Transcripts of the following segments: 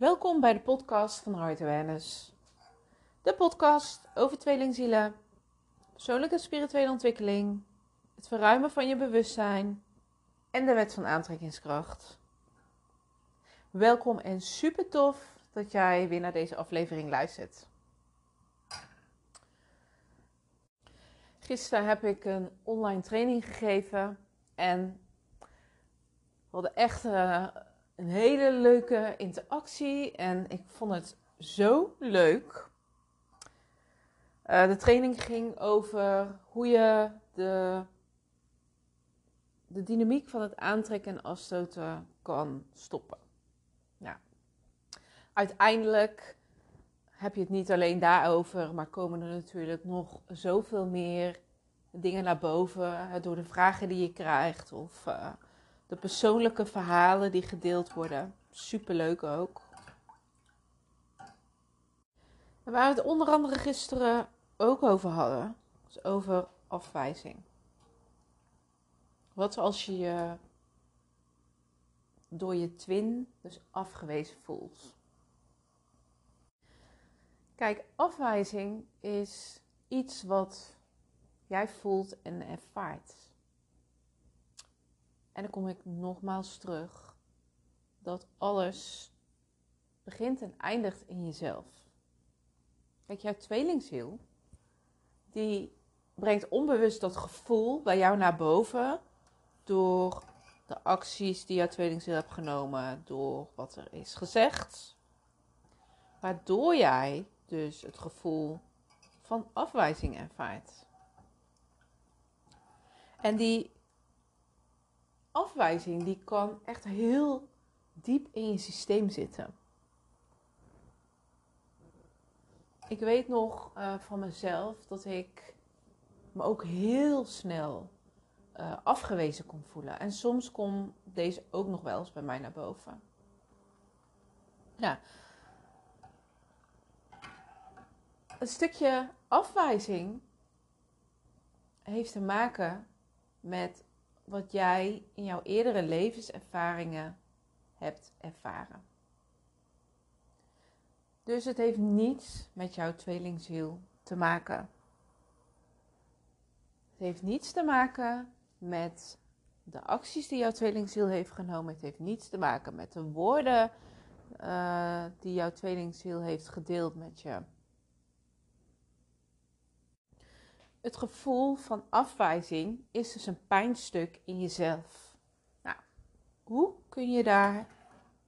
Welkom bij de podcast van Heart Awareness. De podcast over tweelingzielen, persoonlijke en spirituele ontwikkeling, het verruimen van je bewustzijn en de wet van aantrekkingskracht. Welkom en super tof dat jij weer naar deze aflevering luistert. Gisteren heb ik een online training gegeven en we hadden echt uh, een hele leuke interactie en ik vond het zo leuk. Uh, de training ging over hoe je de, de dynamiek van het aantrekken en afstoten kan stoppen. Uiteindelijk heb je het niet alleen daarover, maar komen er natuurlijk nog zoveel meer dingen naar boven door de vragen die je krijgt of uh, de persoonlijke verhalen die gedeeld worden. Superleuk ook. En waar we het onder andere gisteren ook over hadden, is over afwijzing. Wat als je je door je twin dus afgewezen voelt? Kijk, afwijzing is iets wat jij voelt en ervaart. En dan kom ik nogmaals terug dat alles begint en eindigt in jezelf. Kijk, jouw tweelingziel, die brengt onbewust dat gevoel bij jou naar boven door de acties die jouw tweelingziel hebt genomen, door wat er is gezegd. Waardoor jij dus het gevoel van afwijzing ervaart. En die afwijzing die kan echt heel diep in je systeem zitten. Ik weet nog uh, van mezelf dat ik me ook heel snel uh, afgewezen kon voelen. En soms komt deze ook nog wel eens bij mij naar boven. Ja. Een stukje afwijzing heeft te maken met wat jij in jouw eerdere levenservaringen hebt ervaren. Dus het heeft niets met jouw tweelingziel te maken. Het heeft niets te maken met de acties die jouw tweelingziel heeft genomen. Het heeft niets te maken met de woorden uh, die jouw tweelingziel heeft gedeeld met je. Het gevoel van afwijzing is dus een pijnstuk in jezelf. Nou, hoe kun je daar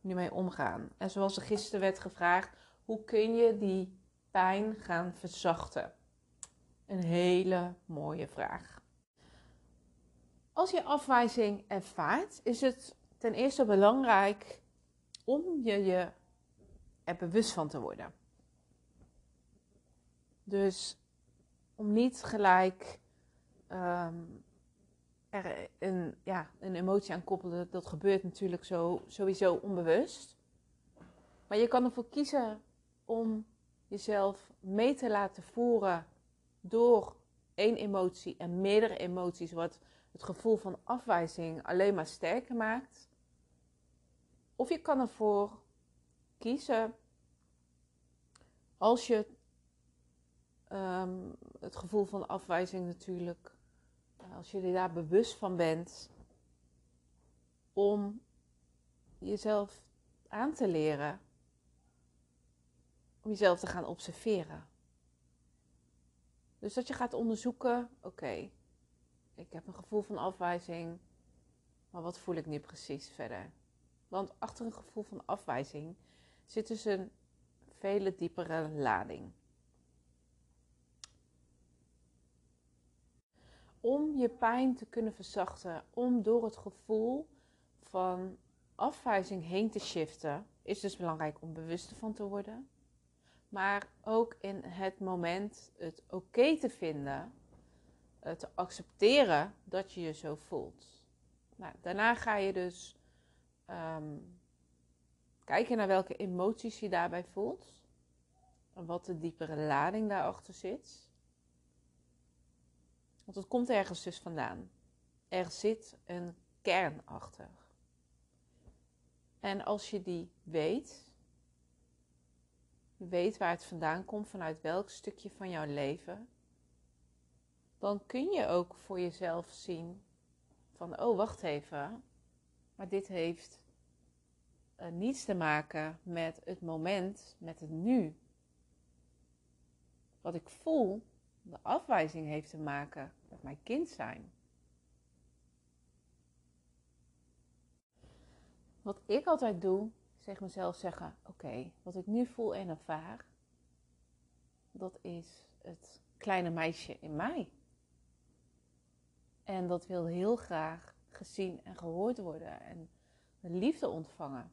nu mee omgaan? En zoals er gisteren werd gevraagd, hoe kun je die pijn gaan verzachten? Een hele mooie vraag. Als je afwijzing ervaart, is het ten eerste belangrijk om je, je er bewust van te worden. Dus om niet gelijk um, er een, ja, een emotie aan koppelen. Dat gebeurt natuurlijk zo, sowieso onbewust. Maar je kan ervoor kiezen om jezelf mee te laten voeren door één emotie en meerdere emoties, wat het gevoel van afwijzing alleen maar sterker maakt. Of je kan ervoor kiezen als je um, het gevoel van afwijzing natuurlijk, eh, als je daar bewust van bent, om jezelf aan te leren, om jezelf te gaan observeren. Dus dat je gaat onderzoeken, oké, ik heb een gevoel van afwijzing, maar wat voel ik nu precies verder? Want achter een gevoel van afwijzing zit dus een vele diepere lading. Om je pijn te kunnen verzachten, om door het gevoel van afwijzing heen te shiften, is dus belangrijk om bewust van te worden. Maar ook in het moment het oké te vinden, eh, te accepteren dat je je zo voelt. Nou, daarna ga je dus um, kijken naar welke emoties je daarbij voelt. En wat de diepere lading daarachter zit. Want het komt ergens dus vandaan. Er zit een kern achter. En als je die weet, weet waar het vandaan komt, vanuit welk stukje van jouw leven, dan kun je ook voor jezelf zien van, oh wacht even, maar dit heeft uh, niets te maken met het moment, met het nu. Wat ik voel, de afwijzing heeft te maken met mijn kind zijn. Wat ik altijd doe, tegen mezelf zeggen: Oké, wat ik nu voel en ervaar, dat is het kleine meisje in mij. En dat wil heel graag gezien en gehoord worden en de liefde ontvangen.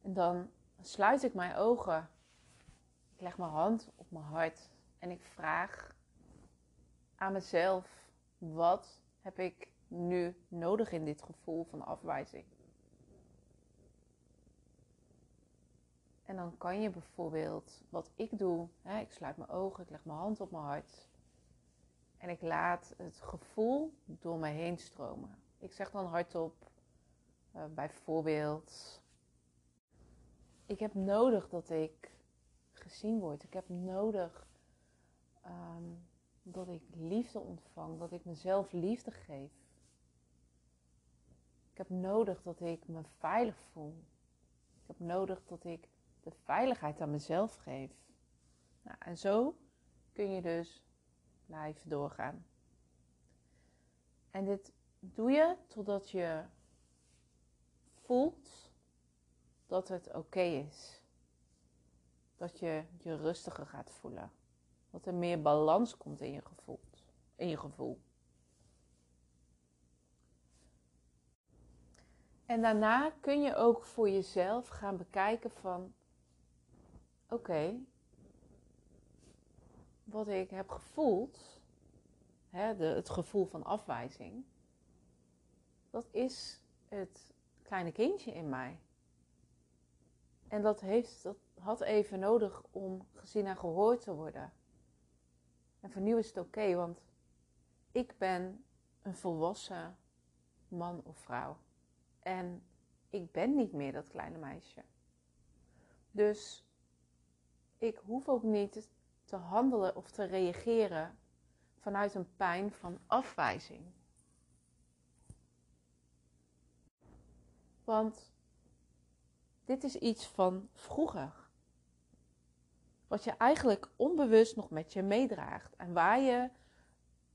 En dan sluit ik mijn ogen. Leg mijn hand op mijn hart en ik vraag aan mezelf: wat heb ik nu nodig in dit gevoel van afwijzing? En dan kan je bijvoorbeeld, wat ik doe, hè, ik sluit mijn ogen, ik leg mijn hand op mijn hart. En ik laat het gevoel door mij heen stromen. Ik zeg dan hardop, uh, bijvoorbeeld, ik heb nodig dat ik gezien word. Ik heb nodig um, dat ik liefde ontvang, dat ik mezelf liefde geef. Ik heb nodig dat ik me veilig voel. Ik heb nodig dat ik de veiligheid aan mezelf geef. Nou, en zo kun je dus blijven doorgaan. En dit doe je totdat je voelt dat het oké is. Dat je je rustiger gaat voelen. Dat er meer balans komt in je gevoel. In je gevoel. En daarna kun je ook voor jezelf gaan bekijken van oké, wat ik heb gevoeld, hè, de, het gevoel van afwijzing, dat is het kleine kindje in mij. En dat, heeft, dat had even nodig om gezien en gehoord te worden. En voor nu is het oké, want ik ben een volwassen man of vrouw. En ik ben niet meer dat kleine meisje. Dus ik hoef ook niet te handelen of te reageren vanuit een pijn van afwijzing. Want dit is iets van vroeger. Wat je eigenlijk onbewust nog met je meedraagt. En waar je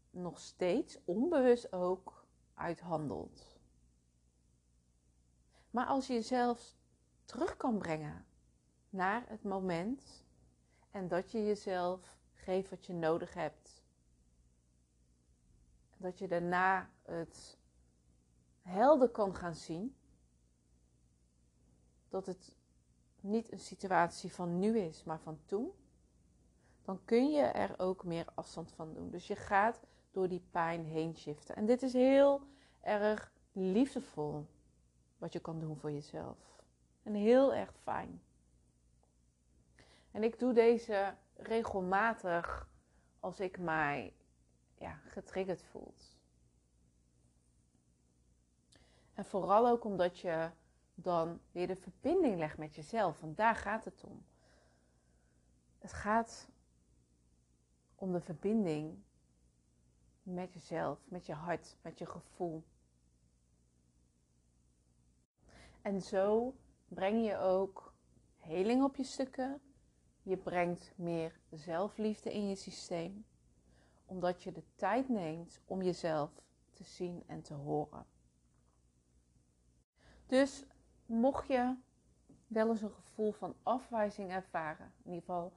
nog steeds onbewust ook uit handelt. Maar als je jezelf terug kan brengen naar het moment en dat je jezelf geeft wat je nodig hebt. Dat je daarna het helder kan gaan zien dat het niet een situatie van nu is, maar van toen, dan kun je er ook meer afstand van doen. Dus je gaat door die pijn heen shiften. En dit is heel erg liefdevol wat je kan doen voor jezelf. En heel erg fijn. En ik doe deze regelmatig als ik mij ja, getriggerd voelt. En vooral ook omdat je dan weer de verbinding legt met jezelf. Want daar gaat het om. Het gaat om de verbinding met jezelf, met je hart, met je gevoel. En zo breng je ook heling op je stukken. Je brengt meer zelfliefde in je systeem, omdat je de tijd neemt om jezelf te zien en te horen. Dus mocht je wel eens een gevoel van afwijzing ervaren, in ieder geval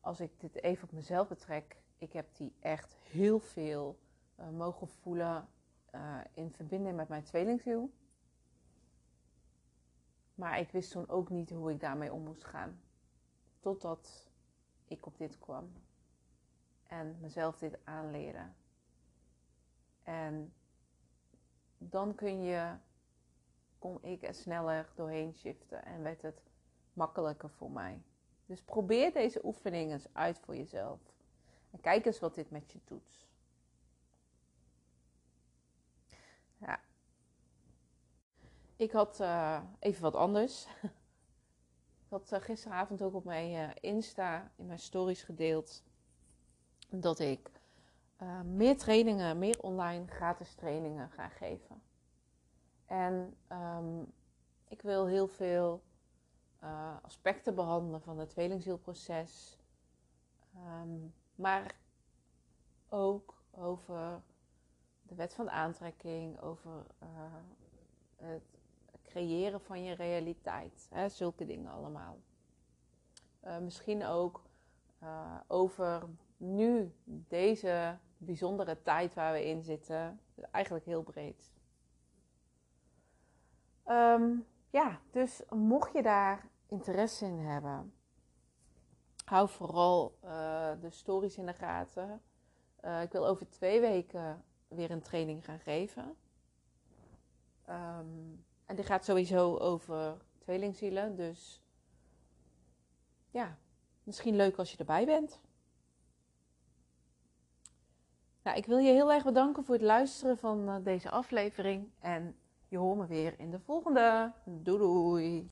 als ik dit even op mezelf betrek, ik heb die echt heel veel uh, mogen voelen uh, in verbinding met mijn tweelingziel. Maar ik wist toen ook niet hoe ik daarmee om moest gaan. Totdat ik op dit kwam. En mezelf dit aanleren. En dan kun je kon ik er sneller doorheen shiften en werd het makkelijker voor mij. Dus probeer deze oefeningen eens uit voor jezelf. En kijk eens wat dit met je doet. Ja. ik had uh, even wat anders. ik had uh, gisteravond ook op mijn uh, Insta, in mijn stories gedeeld, dat ik meer trainingen, meer online gratis trainingen ga geven. En um, ik wil heel veel aspecten behandelen van het tweelingzielproces. Um, maar ook over de wet van aantrekking, over het creëren van je realiteit. Hè, zulke dingen allemaal. Uh, misschien ook over nu, deze bijzondere tijd waar we in zitten. Eigenlijk heel breed. Um, ja, dus mocht je daar interesse in hebben, hou vooral uh, de stories in de gaten. ik wil over twee weken weer een training gaan geven. Um, en die gaat sowieso over tweelingzielen. Dus ja, misschien leuk als je erbij bent. Nou, ik wil je heel erg bedanken voor het luisteren van uh, deze aflevering. En je hoort me weer in de volgende. Doei doei!